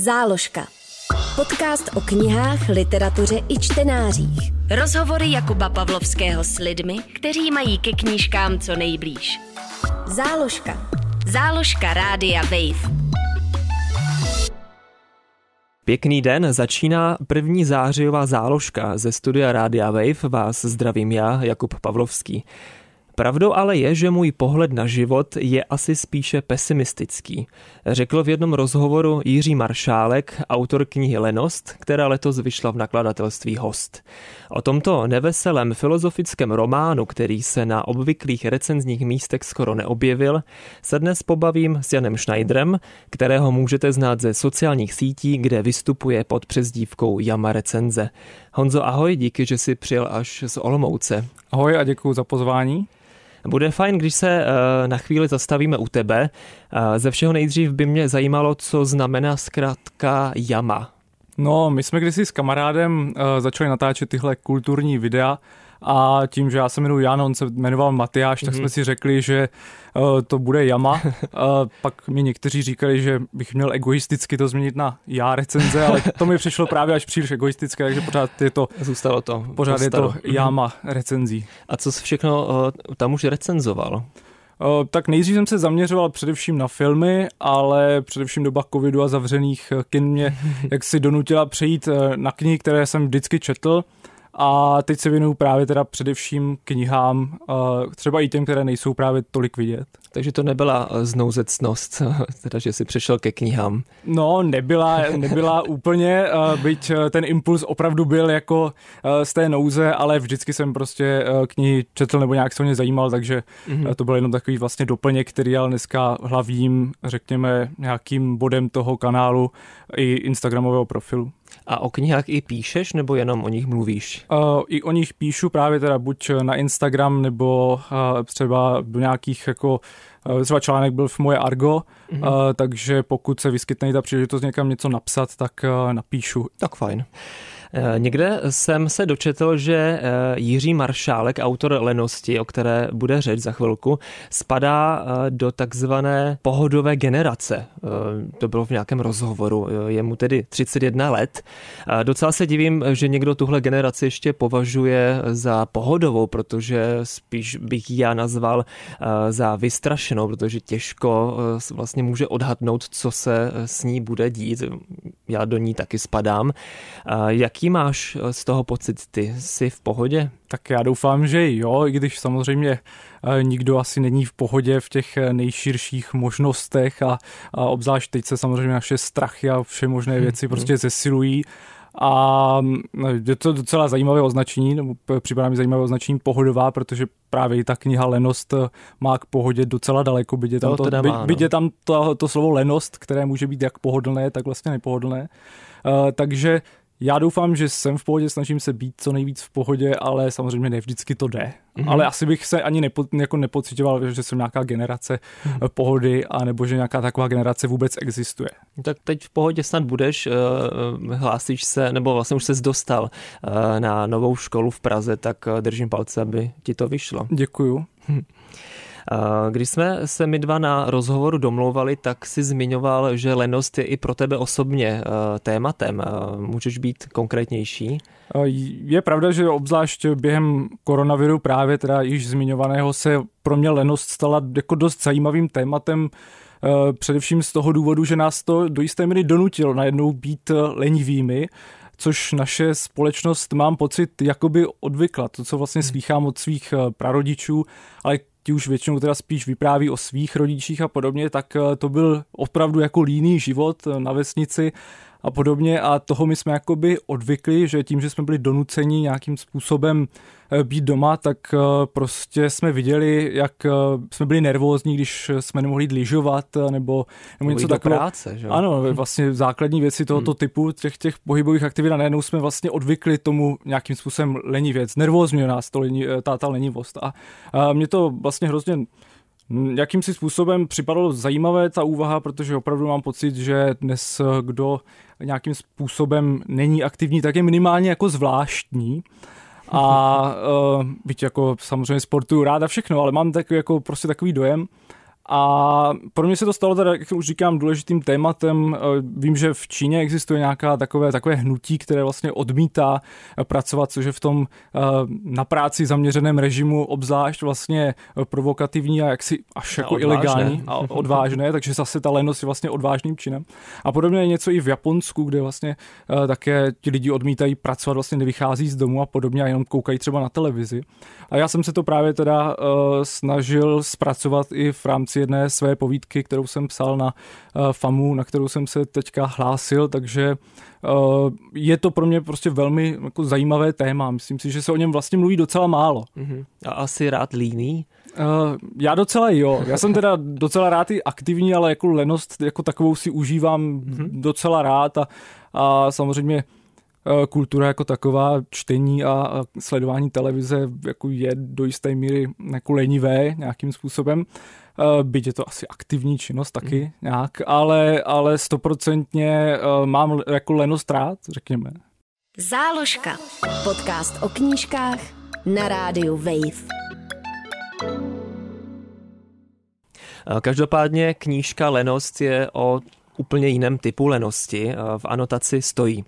Záložka. Podcast o knihách, literatuře i čtenářích. Rozhovory Jakuba Pavlovského s lidmi, kteří mají ke knížkám co nejblíž. Záložka. Záložka Rádia Wave. Pěkný den, začíná první zářijová záložka ze studia Rádia Wave. Vás zdravím já, Jakub Pavlovský. Pravdou ale je, že můj pohled na život je asi spíše pesimistický. Řekl v jednom rozhovoru Jiří Maršálek, autor knihy Lenost, která letos vyšla v nakladatelství Host. O tomto neveselém filozofickém románu, který se na obvyklých recenzních místech skoro neobjevil, se dnes pobavím s Janem Schneiderem, kterého můžete znát ze sociálních sítí, kde vystupuje pod přezdívkou Jama Recenze. Honzo, ahoj, díky, že jsi přijel až z Olomouce. Ahoj a děkuji za pozvání. Bude fajn, když se eh, na chvíli zastavíme u tebe. Eh, ze všeho nejdřív by mě zajímalo, co znamená zkrátka Yama. No, my jsme kdysi s kamarádem uh, začali natáčet tyhle kulturní videa a tím, že já se jmenuji Jan, on se jmenoval Matyáš, tak mm-hmm. jsme si řekli, že uh, to bude Jama. Uh, pak mi někteří říkali, že bych měl egoisticky to změnit na já recenze, ale to mi přišlo právě až příliš egoistické, takže pořád je to... Zůstalo to. Pořád je to Jama recenzí. A co jsi všechno uh, tam už recenzoval? Uh, tak nejdřív jsem se zaměřoval především na filmy, ale především doba covidu a zavřených kin mě jak si donutila přejít na knihy, které jsem vždycky četl. A teď se věnuju právě teda především knihám, třeba i těm, které nejsou právě tolik vidět. Takže to nebyla znouzecnost, teda že jsi přešel ke knihám. No, nebyla, nebyla úplně, byť ten impuls opravdu byl jako z té nouze, ale vždycky jsem prostě knihy četl nebo nějak se mě zajímal, takže mm-hmm. to byl jenom takový vlastně doplněk, který ale dneska hlavním, řekněme, nějakým bodem toho kanálu i Instagramového profilu. A o knihách i píšeš, nebo jenom o nich mluvíš? Uh, I o nich píšu právě teda buď na Instagram, nebo uh, třeba do nějakých jako uh, třeba článek byl v moje Argo, mm-hmm. uh, takže pokud se vyskytne ta příležitost někam něco napsat, tak uh, napíšu. Tak fajn. Eh, někde jsem se dočetl, že eh, Jiří Maršálek, autor Lenosti, o které bude řeč za chvilku, spadá eh, do takzvané pohodové generace. To bylo v nějakém rozhovoru. Je mu tedy 31 let. Docela se divím, že někdo tuhle generaci ještě považuje za pohodovou, protože spíš bych já nazval za vystrašenou, protože těžko vlastně může odhadnout, co se s ní bude dít. Já do ní taky spadám. Jak Jaký máš eh, z toho pocit ty? Jsi v pohodě? Tak já doufám, že jo, i když samozřejmě eh, nikdo asi není v pohodě v těch eh, nejširších možnostech a, a obzvlášť teď se samozřejmě naše strachy a vše možné hmm, věci hmm. prostě zesilují. A je to docela zajímavé označení, nebo připadá mi zajímavé označení pohodová, protože právě i ta kniha Lenost má k pohodě docela daleko, byť je tam, to, to, má, byť no. je tam to, to slovo lenost, které může být jak pohodlné, tak vlastně nepohodlné. Uh, takže já doufám, že jsem v pohodě, snažím se být co nejvíc v pohodě, ale samozřejmě ne vždycky to jde. Mm-hmm. Ale asi bych se ani nepo, jako nepocitoval, že jsem nějaká generace mm-hmm. pohody, anebo že nějaká taková generace vůbec existuje. Tak teď v pohodě snad budeš, uh, hlásíš se, nebo vlastně už ses dostal uh, na novou školu v Praze, tak držím palce, aby ti to vyšlo. Děkuju. Hm. Když jsme se my dva na rozhovoru domlouvali, tak si zmiňoval, že lenost je i pro tebe osobně eh, tématem. Můžeš být konkrétnější? Je pravda, že obzvlášť během koronaviru právě teda již zmiňovaného se pro mě lenost stala jako dost zajímavým tématem, eh, především z toho důvodu, že nás to do jisté míry donutilo najednou být lenivými, což naše společnost, mám pocit, jakoby odvykla. To, co vlastně hmm. slýchám od svých eh, prarodičů, ale ti už většinou teda spíš vypráví o svých rodičích a podobně, tak eh, to byl opravdu jako líný život eh, na vesnici a podobně a toho my jsme jakoby odvykli, že tím, že jsme byli donuceni nějakým způsobem eh, být doma, tak eh, prostě jsme viděli, jak eh, jsme byli nervózní, když jsme nemohli jít lyžovat nebo, nebo něco takového. práce, že? Ano, vlastně základní věci tohoto hmm. typu, těch, těch pohybových aktivit a najednou jsme vlastně odvykli tomu nějakým způsobem lenivěc. Nervózňuje nás to ta, ta lenivost a, a mě to vlastně hrozně jakýmsi způsobem připadalo zajímavé ta úvaha, protože opravdu mám pocit, že dnes kdo nějakým způsobem není aktivní, tak je minimálně jako zvláštní. A uh, byť jako samozřejmě sportuju rád a všechno, ale mám tak, jako prostě takový dojem. A pro mě se to stalo teda, jak už říkám, důležitým tématem. Eh, vím, že v Číně existuje nějaká takové, takové hnutí, které vlastně odmítá eh, pracovat, což je v tom eh, na práci zaměřeném režimu obzvlášť vlastně provokativní a jaksi až jako odvážné. ilegální a odvážné, takže zase ta lenost je vlastně odvážným činem. A podobně je něco i v Japonsku, kde vlastně také ti lidi odmítají pracovat, vlastně nevychází z domu a podobně a jenom koukají třeba na televizi. A já jsem se to právě teda snažil zpracovat i v rámci jedné své povídky, kterou jsem psal na uh, FAMu, na kterou jsem se teďka hlásil, takže uh, je to pro mě prostě velmi jako zajímavé téma. Myslím si, že se o něm vlastně mluví docela málo. Uh-huh. A asi rád líný? Uh, já docela jo. Já jsem teda docela rád i aktivní, ale jako lenost jako takovou si užívám uh-huh. docela rád a, a samozřejmě kultura jako taková, čtení a sledování televize jako je do jisté míry jako lenivé nějakým způsobem. Eh, byť je to asi aktivní činnost taky mm. nějak, ale, ale stoprocentně uh, mám jako lenost rád, řekněme. Záložka. Podcast o knížkách na rádiu Wave. Eh, každopádně knížka Lenost je o úplně jiném typu lenosti. V anotaci stojí.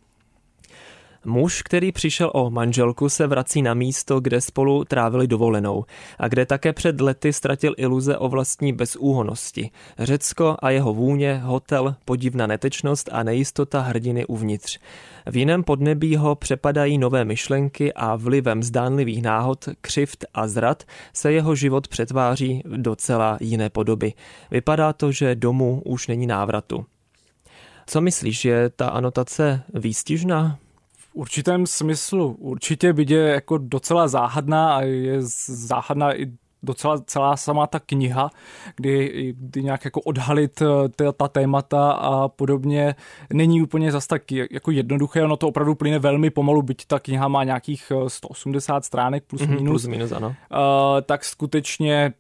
Muž, který přišel o manželku, se vrací na místo, kde spolu trávili dovolenou a kde také před lety ztratil iluze o vlastní bezúhonosti. Řecko a jeho vůně, hotel, podivná netečnost a nejistota hrdiny uvnitř. V jiném podnebí ho přepadají nové myšlenky a vlivem zdánlivých náhod, křivt a zrad se jeho život přetváří do docela jiné podoby. Vypadá to, že domů už není návratu. Co myslíš, je ta anotace výstižná? Určitém smyslu určitě je jako docela záhadná a je záhadná i docela celá sama ta kniha, kdy, kdy nějak jako odhalit eh, ta témata a podobně není úplně zas tak jako jednoduché, ono to opravdu plyne velmi pomalu, byť ta kniha má nějakých 180 eh, stránek plus mm-hmm, minus. Plus minus, ano. Uh, tak skutečně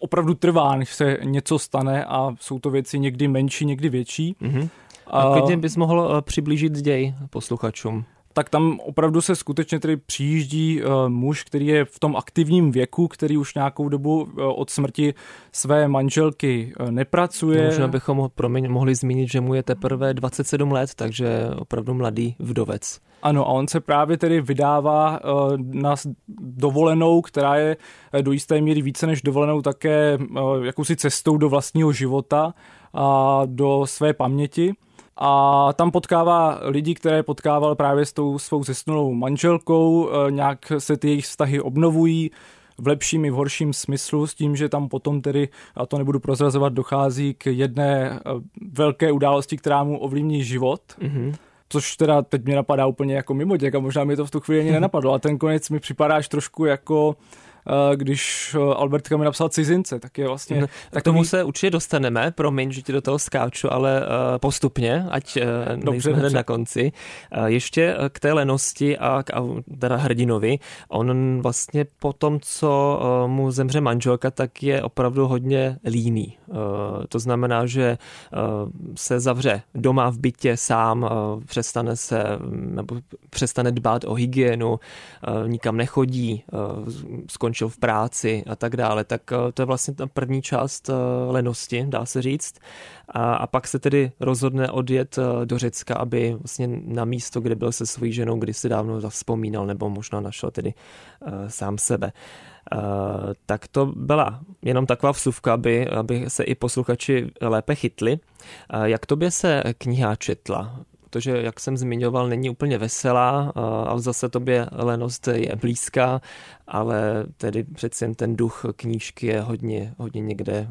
opravdu trvá, než se něco stane a jsou to věci někdy menší, někdy větší. Mm-hmm. A klidně bys mohl přiblížit děj posluchačům tak tam opravdu se skutečně tedy přijíždí uh, muž, který je v tom aktivním věku, který už nějakou dobu uh, od smrti své manželky uh, nepracuje. Možná bychom promiň, mohli zmínit, že mu je teprve 27 let, takže opravdu mladý vdovec. Ano, a on se právě tedy vydává na dovolenou, která je do jisté míry více než dovolenou také jakousi cestou do vlastního života a do své paměti a tam potkává lidi, které potkával právě s tou svou zesnulou manželkou, e, nějak se ty jejich vztahy obnovují, v lepším i v horším smyslu, s tím, že tam potom tedy, a to nebudu prozrazovat, dochází k jedné e, velké události, která mu ovlivní život. Mm-hmm. Což teda teď mě napadá úplně jako mimo děk a možná mi to v tu chvíli ani nenapadlo. A ten konec mi připadá až trošku jako Eh, když eh, Albert Camus napsal cizince, tak je vlastně... No, tak tomu se určitě dostaneme, promiň, že ti do toho skáču, ale eh, postupně, ať dobře, nejsme dobře. na konci. Ještě k té lenosti a k teda hrdinovi. On vlastně po tom, co mu zemře manželka, tak je opravdu hodně líný. To znamená, že se zavře doma v bytě sám, přestane se, nebo přestane dbát o hygienu, nikam nechodí, skončí skončil v práci a tak dále, tak eh, to je vlastně ta první část eh, lenosti, dá se říct. A, a pak se tedy rozhodne odjet eh, do Řecka, aby vlastně na místo, kde byl se svojí ženou, kdy si dávno zavzpomínal, nebo možná našel tedy uh, sám sebe. Uh, tak to byla jenom taková vsuvka, aby, aby se i posluchači lépe chytli. Uh, jak tobě se kniha četla? Protože, jak jsem zmiňoval, není úplně veselá a zase tobě lenost je blízká, ale tedy přeci jen ten duch knížky je hodně, hodně někde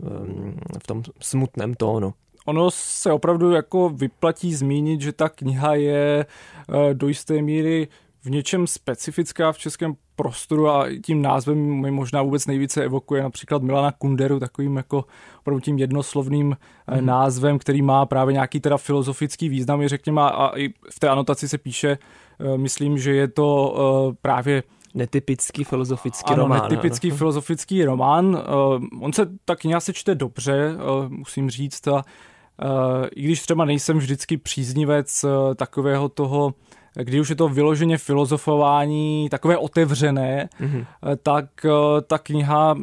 v tom smutném tónu. Ono se opravdu jako vyplatí zmínit, že ta kniha je uh, do jisté míry v něčem specifická v českém prostoru a tím názvem mi možná vůbec nejvíce evokuje například Milana Kunderu, takovým jako opravdu tím jednoslovným mm. názvem, který má právě nějaký teda filozofický význam, řekněme, a, a i v té anotaci se píše, uh, myslím, že je to uh, právě Netypický filozofický ano, román. netypický ano. filozofický román. On se tak kniha se čte dobře, musím říct. A, I když třeba nejsem vždycky příznivec takového toho kdy už je to vyloženě filozofování takové otevřené, mm-hmm. tak ta kniha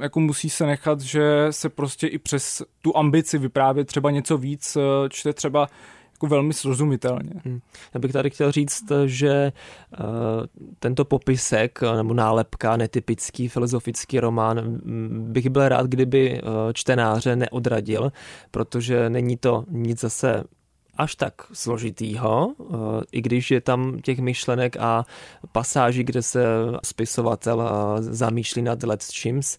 jako musí se nechat, že se prostě i přes tu ambici vyprávět třeba něco víc, čte třeba jako velmi srozumitelně. Hmm. Já bych tady chtěl říct, že uh, tento popisek nebo nálepka, netypický filozofický román, bych byl rád, kdyby čtenáře neodradil, protože není to nic zase až tak složitýho, i když je tam těch myšlenek a pasáží, kde se spisovatel zamýšlí nad let čims,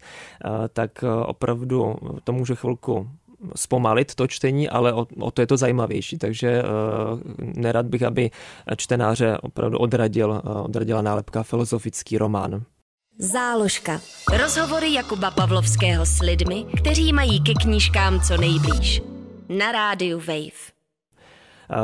tak opravdu to může chvilku zpomalit to čtení, ale o, o to je to zajímavější, takže uh, nerad bych, aby čtenáře opravdu odradil, odradila nálepka filozofický román. Záložka. Rozhovory Jakuba Pavlovského s lidmi, kteří mají ke knížkám co nejblíž. Na rádiu Wave.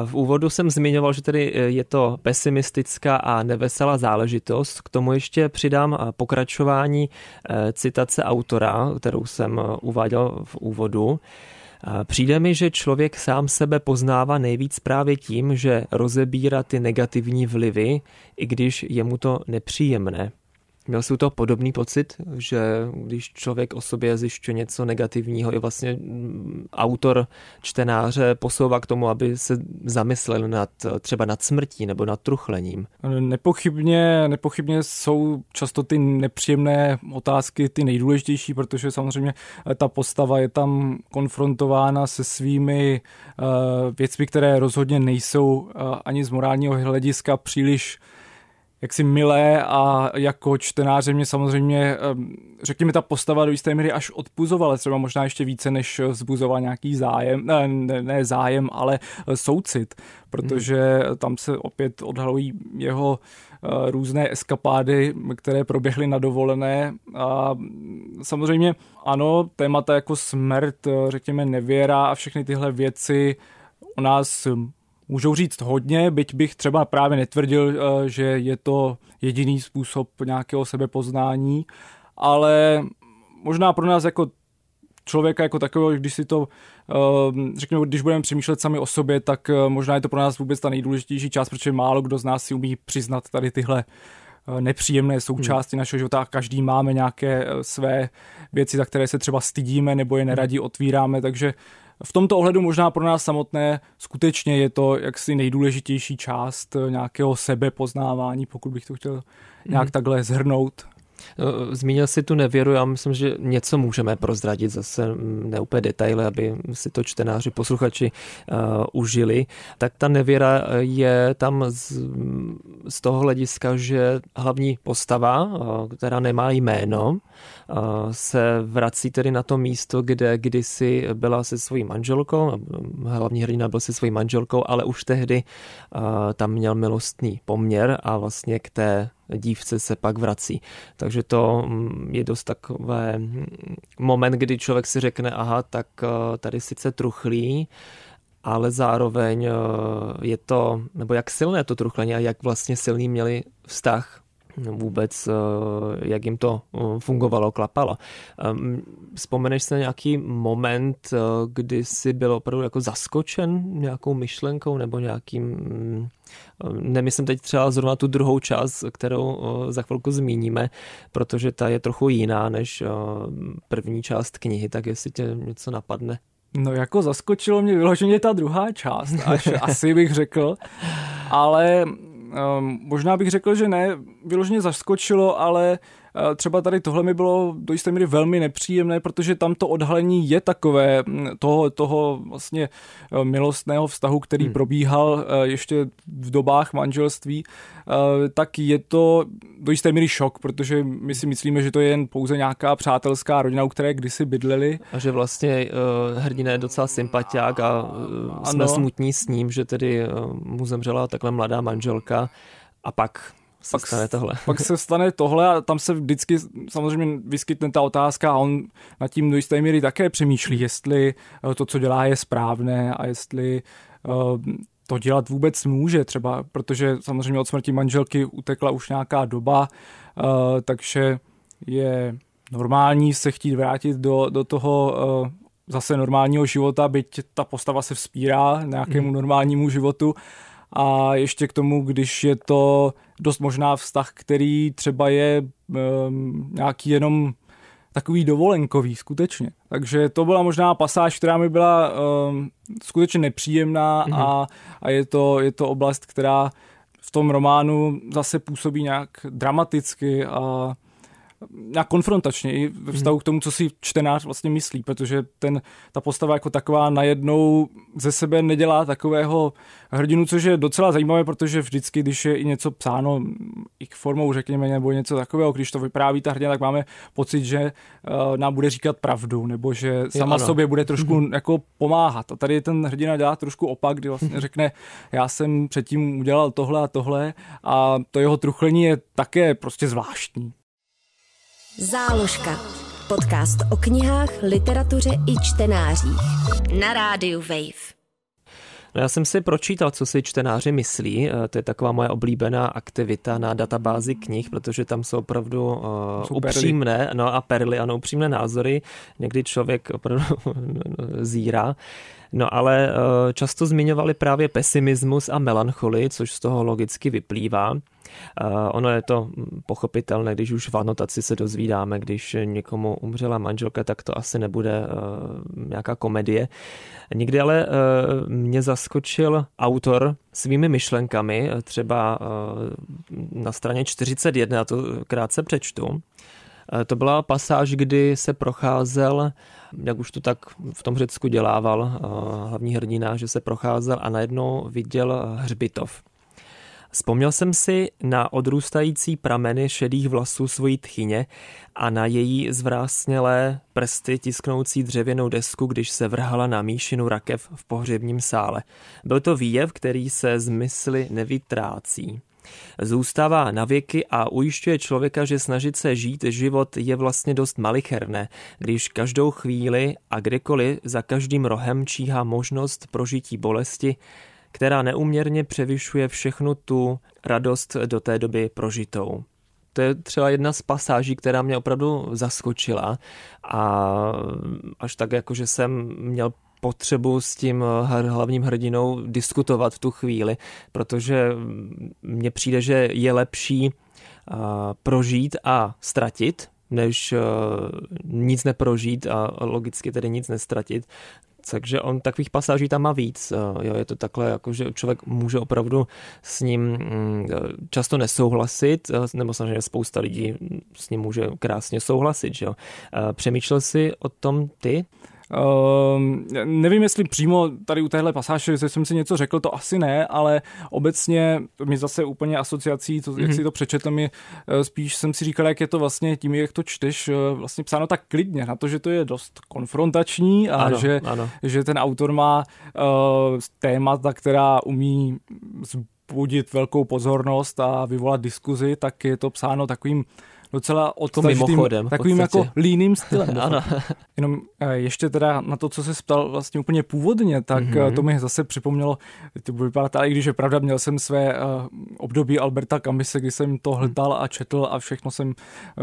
V úvodu jsem zmiňoval, že tedy e, je to pesimistická a neveselá záležitost. K tomu ještě přidám e, pokračování e, citace autora, kterou jsem uváděl v úvodu. Přijde mi, že člověk sám sebe poznává nejvíc právě tím, že rozebírá ty negativní vlivy, i když je mu to nepříjemné. Měl jsi to podobný pocit, že když člověk o sobě zjišťuje něco negativního, i vlastně mm, autor čtenáře posouvá k tomu, aby se zamyslel nad, třeba nad smrtí nebo nad truchlením? Nepochybně, nepochybně jsou často ty nepříjemné otázky ty nejdůležitější, protože samozřejmě ta postava je tam konfrontována se svými uh, věcmi, které rozhodně nejsou uh, ani z morálního hlediska příliš jaksi milé a jako čtenáře mě samozřejmě, řekněme, ta postava do jisté míry až odpuzovala, třeba možná ještě více, než vzbuzoval nějaký zájem, ne, ne, zájem, ale eh, soucit, protože tam se opět odhalují jeho eh, různé eskapády, které proběhly na dovolené. A samozřejmě ano, témata jako smrt, eh, řekněme nevěra a všechny tyhle věci u nás můžou říct hodně, byť bych třeba právě netvrdil, eh, že je to jediný způsob nějakého sebepoznání, ale možná pro nás jako člověka jako takového, když si to, eh, řekněme, když budeme přemýšlet sami o sobě, tak eh, možná je to pro nás vůbec ta nejdůležitější část, protože málo kdo z nás si umí přiznat tady tyhle nepříjemné součásti hmm. našeho života. Každý máme nějaké své věci, za které se třeba stydíme nebo je neradi otvíráme, takže v tomto ohledu možná pro nás samotné skutečně je to jaksi nejdůležitější část nějakého sebepoznávání, pokud bych to chtěl nějak mm. takhle zhrnout. No, zmínil si tu nevěru, já myslím, že něco můžeme prozradit, zase ne úplně detaily, aby si to čtenáři, posluchači uh, užili. Tak ta nevěra je tam z, z toho hlediska, že hlavní postava, uh, která nemá jméno, uh, se vrací tedy na to místo, kde kdysi byla se svojí manželkou, hlavní hrdina byl se svojí manželkou, ale už tehdy uh, tam měl milostný poměr a vlastně k té dívce se pak vrací. Takže to mm, je dost takové mm, moment, kdy člověk si řekne, aha, tak eh, tady sice truchlí, ale zároveň eh, je to, nebo jak silné to truchlení a jak vlastně silný měli vztah vůbec, eh, jak jim to eh, fungovalo, klapalo. Ehm, vzpomeneš se na nějaký moment, eh, kdy jsi byl opravdu jako zaskočen nějakou myšlenkou nebo nějakým mm, Nemyslím teď třeba zrovna tu druhou část, kterou za chvilku zmíníme, protože ta je trochu jiná než první část knihy, tak jestli tě něco napadne. No jako zaskočilo mě vyloženě ta druhá část, až asi bych řekl, ale um, možná bych řekl, že ne, vyloženě zaskočilo, ale Třeba tady tohle mi bylo do jisté míry velmi nepříjemné, protože tam to odhalení je takové toho, toho vlastně e, milostného vztahu, který hmm. probíhal e, ještě v dobách manželství, e, tak je to do jisté míry šok, protože my si myslíme, že to je jen pouze nějaká přátelská rodina, u které kdysi bydleli. A že vlastně uh, hrdina je docela sympatiák a uh, jsme ano. smutní s ním, že tedy uh, mu zemřela takhle mladá manželka a pak se pak stane tohle. Pak se stane tohle a tam se vždycky samozřejmě vyskytne ta otázka a on nad tím do jisté míry také přemýšlí, jestli eh, to, co dělá, je správné a jestli uh, to dělat vůbec může třeba, protože samozřejmě od smrti manželky utekla už nějaká doba, uh, takže je normální se chtít vrátit do, do toho zase normálního života, byť ta postava se vzpírá nějakému mm. normálnímu životu, a ještě k tomu, když je to dost možná vztah, který třeba je um, nějaký jenom takový dovolenkový, skutečně. Takže to byla možná pasáž, která mi byla um, skutečně nepříjemná mm-hmm. a, a je, to, je to oblast, která v tom románu zase působí nějak dramaticky a nějak konfrontačně i ve vztahu k tomu, co si čtenář vlastně myslí, protože ten, ta postava jako taková najednou ze sebe nedělá takového hrdinu, což je docela zajímavé, protože vždycky, když je i něco psáno i formou, řekněme, nebo něco takového, když to vypráví ta hrdina, tak máme pocit, že uh, nám bude říkat pravdu, nebo že sama je, sobě bude trošku mm-hmm. jako pomáhat. A tady ten hrdina dělá trošku opak, kdy vlastně řekne, já jsem předtím udělal tohle a tohle a to jeho truchlení je také prostě zvláštní. Záložka. Podcast o knihách, literatuře i čtenářích. Na rádiu Wave. No já jsem si pročítal, co si čtenáři myslí. Eh, to je taková moje oblíbená aktivita na databázi knih, protože tam jsou opravdu uh, jsou upřímné, perly. no a perly, ano, upřímné názory. Někdy člověk opravdu zírá. No ale uh, často zmiňovali právě pesimismus a melancholii, což z toho logicky vyplývá. Uh, ono je to pochopitelné, když už v anotaci se dozvídáme, když někomu umřela manželka, tak to asi nebude uh, nějaká komedie. Někdy ale mě zaskočil autor svými myšlenkami, třeba na straně 41, a to krátce přečtu. To byla pasáž, kdy se procházel, jak už to tak v tom Řecku dělával hlavní hrdina, že se procházel a najednou viděl hřbitov. Vzpomněl jsem si na odrůstající prameny šedých vlasů svojí tchyně a na její zvrásnělé prsty tisknoucí dřevěnou desku, když se vrhala na míšinu rakev v pohřebním sále. Byl to výjev, který se z mysli nevytrácí. Zůstává na věky a ujišťuje člověka, že snažit se žít život je vlastně dost malicherné, když každou chvíli a kdekoliv za každým rohem číhá možnost prožití bolesti, která neuměrně převyšuje všechnu tu radost do té doby prožitou. To je třeba jedna z pasáží, která mě opravdu zaskočila a až tak jako, že jsem měl potřebu s tím hlavním hrdinou diskutovat v tu chvíli, protože mně přijde, že je lepší prožít a ztratit, než nic neprožít a logicky tedy nic nestratit. Takže on takových pasáží tam má víc. Jo, je to takhle, jako, že člověk může opravdu s ním mm, často nesouhlasit, nebo samozřejmě spousta lidí s ním může krásně souhlasit. Že jo. Přemýšlel jsi o tom ty? Uh, nevím, jestli přímo tady u téhle pasáže že jsem si něco řekl, to asi ne, ale obecně mi zase úplně asociací, to, mm-hmm. jak mhm. si to přečetl, mi uh, spíš jsem si říkal, jak je to vlastně tím, jak to čteš, uh, vlastně psáno tak klidně, na to, že to je dost konfrontační a ano, že, ano. že ten autor má uh, témata, která umí zbudit velkou pozornost a vyvolat diskuzi, tak je to psáno takovým docela odtažitým, takovým jako líným stylem. ano. Jenom eh, ještě teda na to, co se ptal vlastně úplně původně, tak mm-hmm. to mi zase připomnělo, to bude vypadat, ale i když je pravda, měl jsem své uh, období Alberta Kamise, kdy jsem to hltal a četl a všechno jsem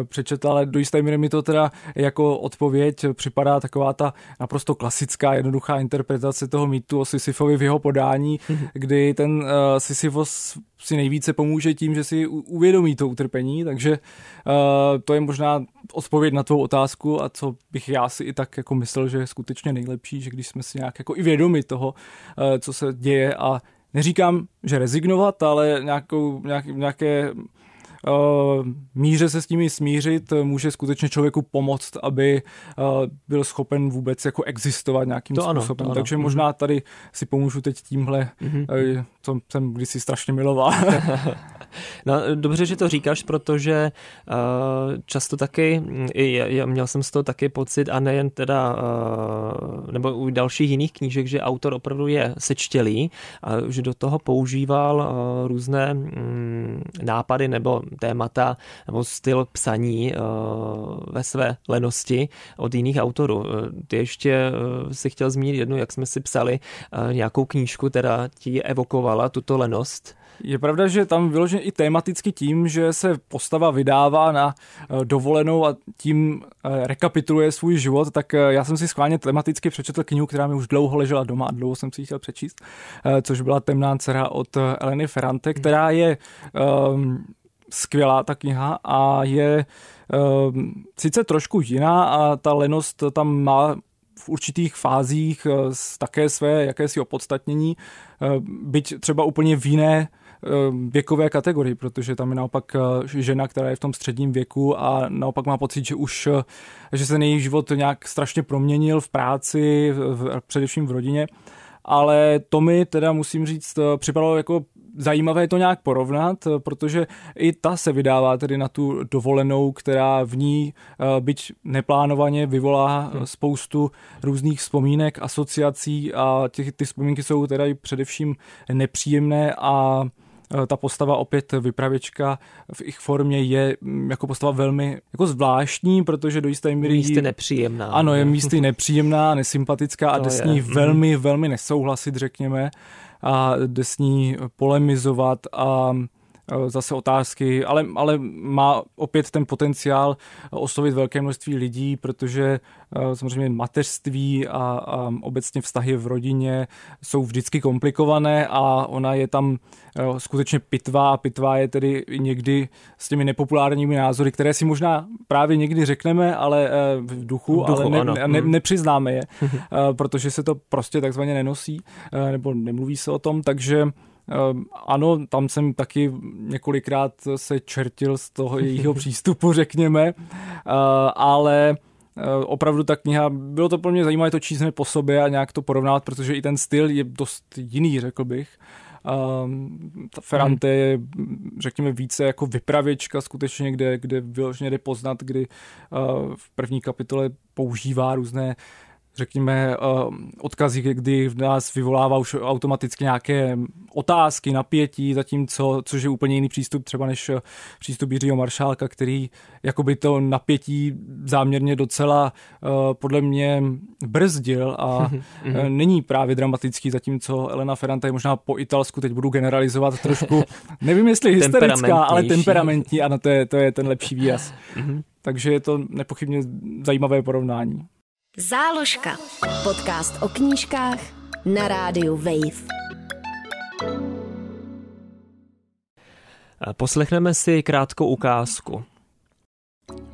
přečetl, ale do jisté míry mi to teda jako odpověď připadá taková ta naprosto klasická, jednoduchá interpretace toho mýtu o Sisyfovi v jeho podání, mm-hmm. kdy ten uh, Sisyfos si nejvíce pomůže tím, že si uvědomí to utrpení, takže uh, to je možná odpověď na tvou otázku a co bych já si i tak jako myslel, že je skutečně nejlepší, že když jsme si nějak jako i vědomi toho, uh, co se děje a neříkám, že rezignovat, ale nějakou, nějak, nějaké uh, míře se s nimi smířit může skutečně člověku pomoct, aby uh, byl schopen vůbec jako existovat nějakým to způsobem. Ano, ano. Takže možná tady si pomůžu teď tímhle, mm-hmm. uh, co jsem kdysi strašně miloval. no, dobře, že to říkáš, protože uh, často taky, i já, měl jsem z toho taky pocit, a nejen teda, uh, nebo u dalších jiných knížek, že autor opravdu je sečtělý, a že do toho používal uh, různé um, nápady nebo témata nebo styl psaní uh, ve své lenosti od jiných autorů. Ty ještě uh, si chtěl zmínit jednu, jak jsme si psali uh, nějakou knížku, teda ti evokovala tuto lenost. Je pravda, že tam vyloženě i tematicky tím, že se postava vydává na eh, dovolenou a tím eh, rekapituluje svůj život, tak já jsem si schválně tematicky přečetl knihu, která mi už dlouho ležela doma a dlouho jsem si ji chtěl přečíst, což byla Temná dcera od Eleny Ferrante, která je um, skvělá ta kniha a je um, sice trošku jiná a ta lenost tam má v určitých fázích také své jakési opodstatnění, byť třeba úplně v jiné věkové kategorii, protože tam je naopak žena, která je v tom středním věku a naopak má pocit, že už že se její život nějak strašně proměnil v práci, v, především v rodině. Ale to mi teda musím říct, připadalo jako zajímavé to nějak porovnat, protože i ta se vydává tedy na tu dovolenou, která v ní byť neplánovaně vyvolá hmm. spoustu různých vzpomínek, asociací a těch, ty vzpomínky jsou teda i především nepříjemné a Eh, ta postava opět vypravěčka v jejich formě je mm, jako postava velmi jako zvláštní, protože do jisté míry... Místy nepříjemná. Ano, je místy nepříjemná, nesympatická a jde s ní velmi, velmi nesouhlasit, řekněme, a jde s ní polemizovat a Eh, zase otázky, ale, ale má opět ten potenciál oslovit velké množství lidí, protože eh, samozřejmě mateřství a, a obecně vztahy v rodině jsou vždycky komplikované a ona je tam eh, skutečně pitvá a pitvá je tedy někdy s těmi nepopulárními názory, které si možná právě někdy řekneme, ale v duchu, v duchu ale ne, ne, ne, hmm. nepřiznáme je, protože se to prostě takzvaně nenosí nebo nemluví se o tom, takže ano, tam jsem taky několikrát se čertil z toho jejího přístupu, řekněme, ehm, ale ehm, opravdu ta kniha, bylo to pro mě zajímavé to číst po sobě a nějak to porovnat, protože i ten styl je dost jiný, řekl bych. ta Ferrante je, řekněme, více jako vypravěčka skutečně, kde, kde vyloženě jde poznat, kdy v první kapitole používá různé řekněme, eh, odkazy, kdy v nás vyvolává už automaticky nějaké otázky, napětí, zatímco, což je úplně jiný přístup třeba než eh, přístup Jiřího Maršálka, který jakoby to napětí záměrně docela eh, podle mě brzdil a mhm. není právě dramatický, zatímco Elena Ferrante je možná po italsku, teď budu generalizovat trošku, nevím jestli hysterická, ale temperamentní, ano, to je, to je ten lepší výraz. Mhm. Takže je to nepochybně zajímavé porovnání. Záložka. Podcast o knížkách na rádiu Wave. Poslechneme si krátkou ukázku.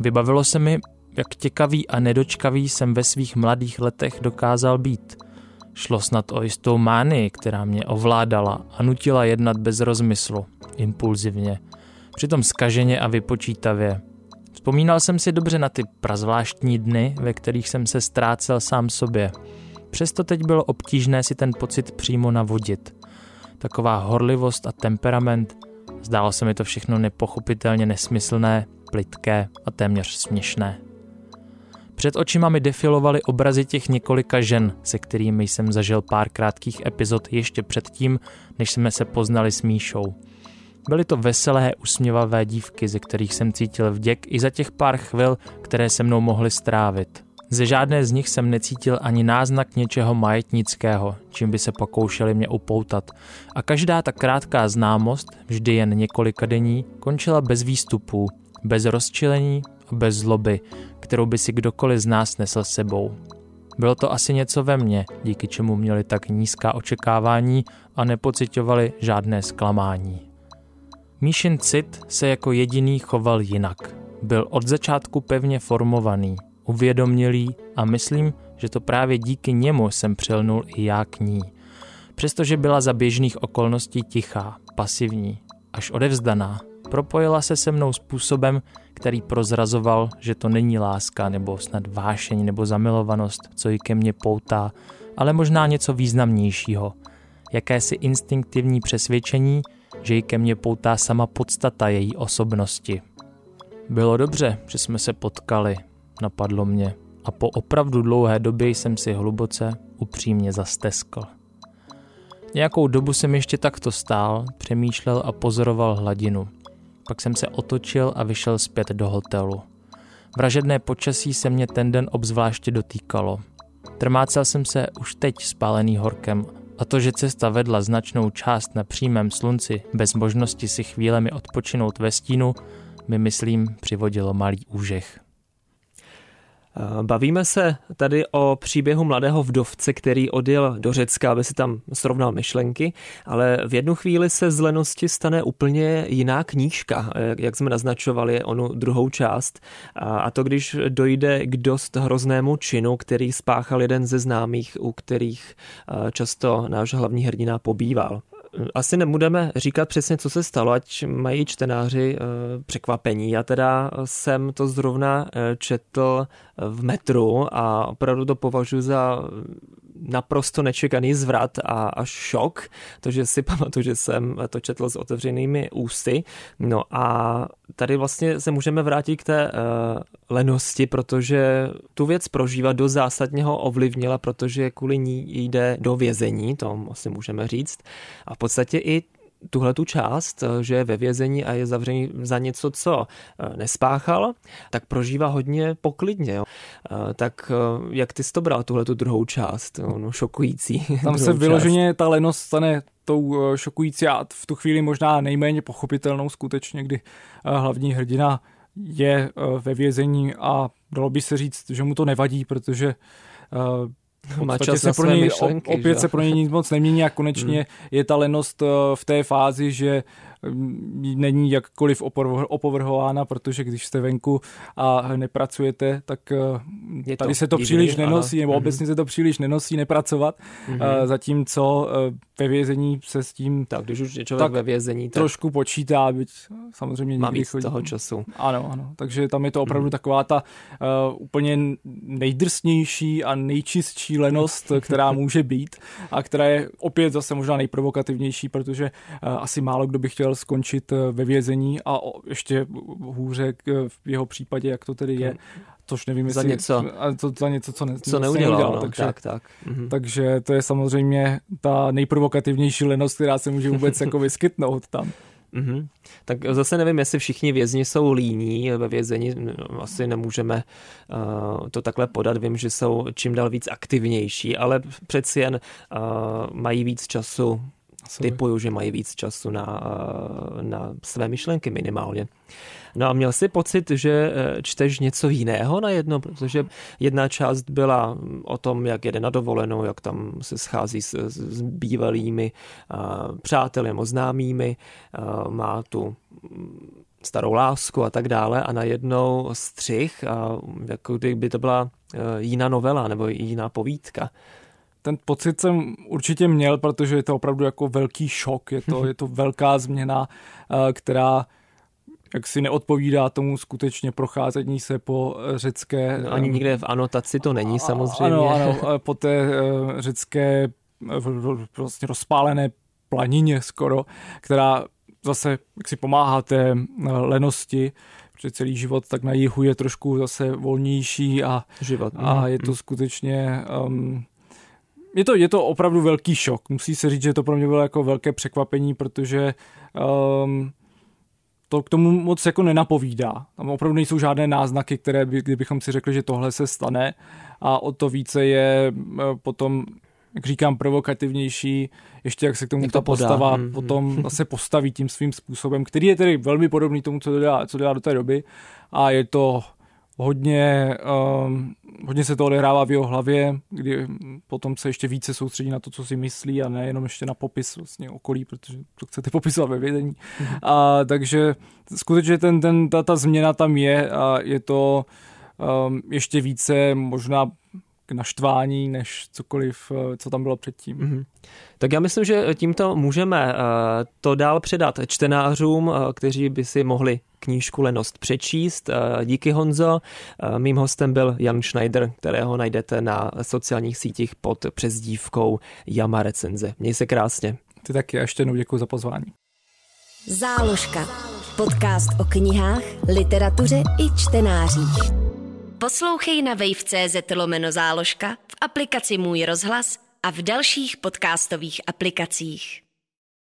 Vybavilo se mi, jak těkavý a nedočkavý jsem ve svých mladých letech dokázal být. Šlo snad o jistou mánii, která mě ovládala a nutila jednat bez rozmyslu, impulzivně, přitom skaženě a vypočítavě – Vzpomínal jsem si dobře na ty prazvláštní dny, ve kterých jsem se ztrácel sám sobě. Přesto teď bylo obtížné si ten pocit přímo navodit. Taková horlivost a temperament, zdálo se mi to všechno nepochopitelně nesmyslné, plitké a téměř směšné. Před očima mi defilovaly obrazy těch několika žen, se kterými jsem zažil pár krátkých epizod ještě předtím, než jsme se poznali s Míšou – Byly to veselé, usměvavé dívky, ze kterých jsem cítil vděk i za těch pár chvil, které se mnou mohly strávit. Ze žádné z nich jsem necítil ani náznak něčeho majetnického, čím by se pokoušeli mě upoutat. A každá ta krátká známost, vždy jen několika dení, končila bez výstupů, bez rozčilení a bez zloby, kterou by si kdokoliv z nás nesl sebou. Bylo to asi něco ve mně, díky čemu měli tak nízká očekávání a nepocitovali žádné zklamání. Míšin cit se jako jediný choval jinak. Byl od začátku pevně formovaný, uvědomělý a myslím, že to právě díky němu jsem přilnul i já k ní. Přestože byla za běžných okolností tichá, pasivní, až odevzdaná, propojila se se mnou způsobem, který prozrazoval, že to není láska nebo snad vášeň nebo zamilovanost, co ji ke mně poutá, ale možná něco významnějšího. Jakési instinktivní přesvědčení, že ji ke mně poutá sama podstata její osobnosti. Bylo dobře, že jsme se potkali, napadlo mě, a po opravdu dlouhé době jsem si hluboce, upřímně zasteskl. Nějakou dobu jsem ještě takto stál, přemýšlel a pozoroval hladinu. Pak jsem se otočil a vyšel zpět do hotelu. Vražedné počasí se mě ten den obzvláště dotýkalo. Trmácel jsem se už teď spálený horkem A to, že cesta vedla značnou část na přímém slunci bez možnosti si chvílemi odpočinout ve stínu, mi myslím přivodilo malý úžeh. Eh, bavíme se tady o příběhu mladého vdovce, který odjel do Řecka, aby si tam srovnal myšlenky, ale v jednu chvíli se z lenosti stane úplně jiná knížka, eh, jak jsme naznačovali onu druhou část. A to, když dojde k dost hroznému činu, který spáchal jeden ze známých, u kterých eh, často náš hlavní hrdina pobýval asi nebudeme říkat přesně, co se stalo, ať mají čtenáři eh, překvapení. Já teda jsem to zrovna eh, četl v metru a opravdu to považuji za naprosto nečekaný zvrat a až šok, to, že si pamatuju, že jsem to četl s otevřenými ústy. No a tady vlastně se můžeme vrátit k té uh, lenosti, protože tu věc prožívat do zásadního ovlivnila, protože kvůli ní jde do vězení, to asi můžeme říct. A v podstatě i tuhle tu část, eh, že je ve vězení a je zavřený za něco, co eh, nespáchal, tak prožívá hodně poklidně. Jo. Eh, tak jak ty jsi to bral, tuhle tu druhou část, no, šokující. Tam se vyloženě ta lenost stane tou šokující a v tu chvíli možná nejméně pochopitelnou skutečně, kdy hlavní hrdina je ve vězení a dalo by se říct, že mu to nevadí, protože má čas se pro něj, myšlenky, opět že? se pro něj nic moc nemění a konečně hmm. je ta lenost v té fázi, že není jakkoliv opovrhována, protože když jste venku a nepracujete, tak eh, tady se to divný, příliš nenosí, ano. nebo mm-hmm. obecně se to příliš nenosí nepracovat, mm-hmm. zatímco eh, ve vězení se s tím tak, když už je člověk tak ve vězení, tak trošku počítá, byť samozřejmě má víc chodí. toho času. Ano, ano, takže tam je to opravdu mm. taková ta uh, úplně nejdrsnější a nejčistší lenost, která může být a která je opět zase možná nejprovokativnější, protože uh, asi málo kdo by chtěl skončit eh, ve vězení a ještě hůře v jeho případě, jak to tedy je. Tož nevím, za něco, to, za něco, co, ne, co neudělal. neudělal no, takže, tak, tak. Mhm. takže to je samozřejmě ta nejprovokativnější lenost, která se může vůbec jako vyskytnout tam. Mm-hmm. Tak zase nevím, jestli všichni vězni jsou líní ve vězení, asi nemůžeme uh, to takhle podat. Vím, že jsou čím dál víc aktivnější, ale přeci jen uh, mají víc času typuju, že mají víc času na, na své myšlenky minimálně. No a měl jsi pocit, že eh, čteš něco jiného na jedno, protože jedna část byla o tom, jak jede na dovolenou, jak tam se schází s, s bývalými uh, přáteli nebo známými, uh, má tu mm, starou lásku a tak dále a najednou střih, a jako kdyby to byla jiná novela nebo jiná povídka. Ten pocit jsem určitě měl, protože je to opravdu jako velký šok, je to, je to velká změna, eh, která jak si neodpovídá tomu skutečně procházení se po řecké... No, ani nikde v anotaci to není samozřejmě. Ano, ano, po té eh, řecké vlastně rozpálené planině skoro, která zase jak si pomáhá té eh, lenosti, protože celý život tak na jihu je trošku zase volnější a, život. a mhm, je to mhm. skutečně um, je to, je to opravdu velký šok. Musí se říct, že to pro mě bylo jako velké překvapení, protože um, to k tomu moc jako nenapovídá. Tam opravdu nejsou žádné náznaky, které by, kdybychom si řekli, že tohle se stane. A o to více je uh, potom jak říkám, provokativnější, ještě jak se k tomu jak ta postava hmm, potom se postaví tím svým způsobem, který je tedy velmi podobný tomu, co dělá, co dělá do té doby. A je to hodně, um, hodně se to odehrává v jeho hlavě, kdy potom se ještě více soustředí na to, co si myslí a nejenom ještě na popis vlastně okolí, protože to chcete popisovat ve vědení. Mm-hmm. A, takže skutečně ten, ten, ta, ta změna tam je a je to um, ještě více možná k naštvání, než cokoliv, eh, co tam bylo předtím. Mm-hmm. Tak já myslím, že tímto můžeme eh, to dál předat čtenářům, eh, kteří by si mohli knížku Lenost přečíst. Díky Honzo. Mým hostem byl Jan Schneider, kterého najdete na sociálních sítích pod přezdívkou Jama Recenze. Měj se krásně. Ty taky a ještě jednou děkuji za pozvání. Záložka. Podcast o knihách, literatuře i čtenářích. Poslouchej na wave.cz lomeno záložka, v aplikaci Můj rozhlas a v dalších podcastových aplikacích.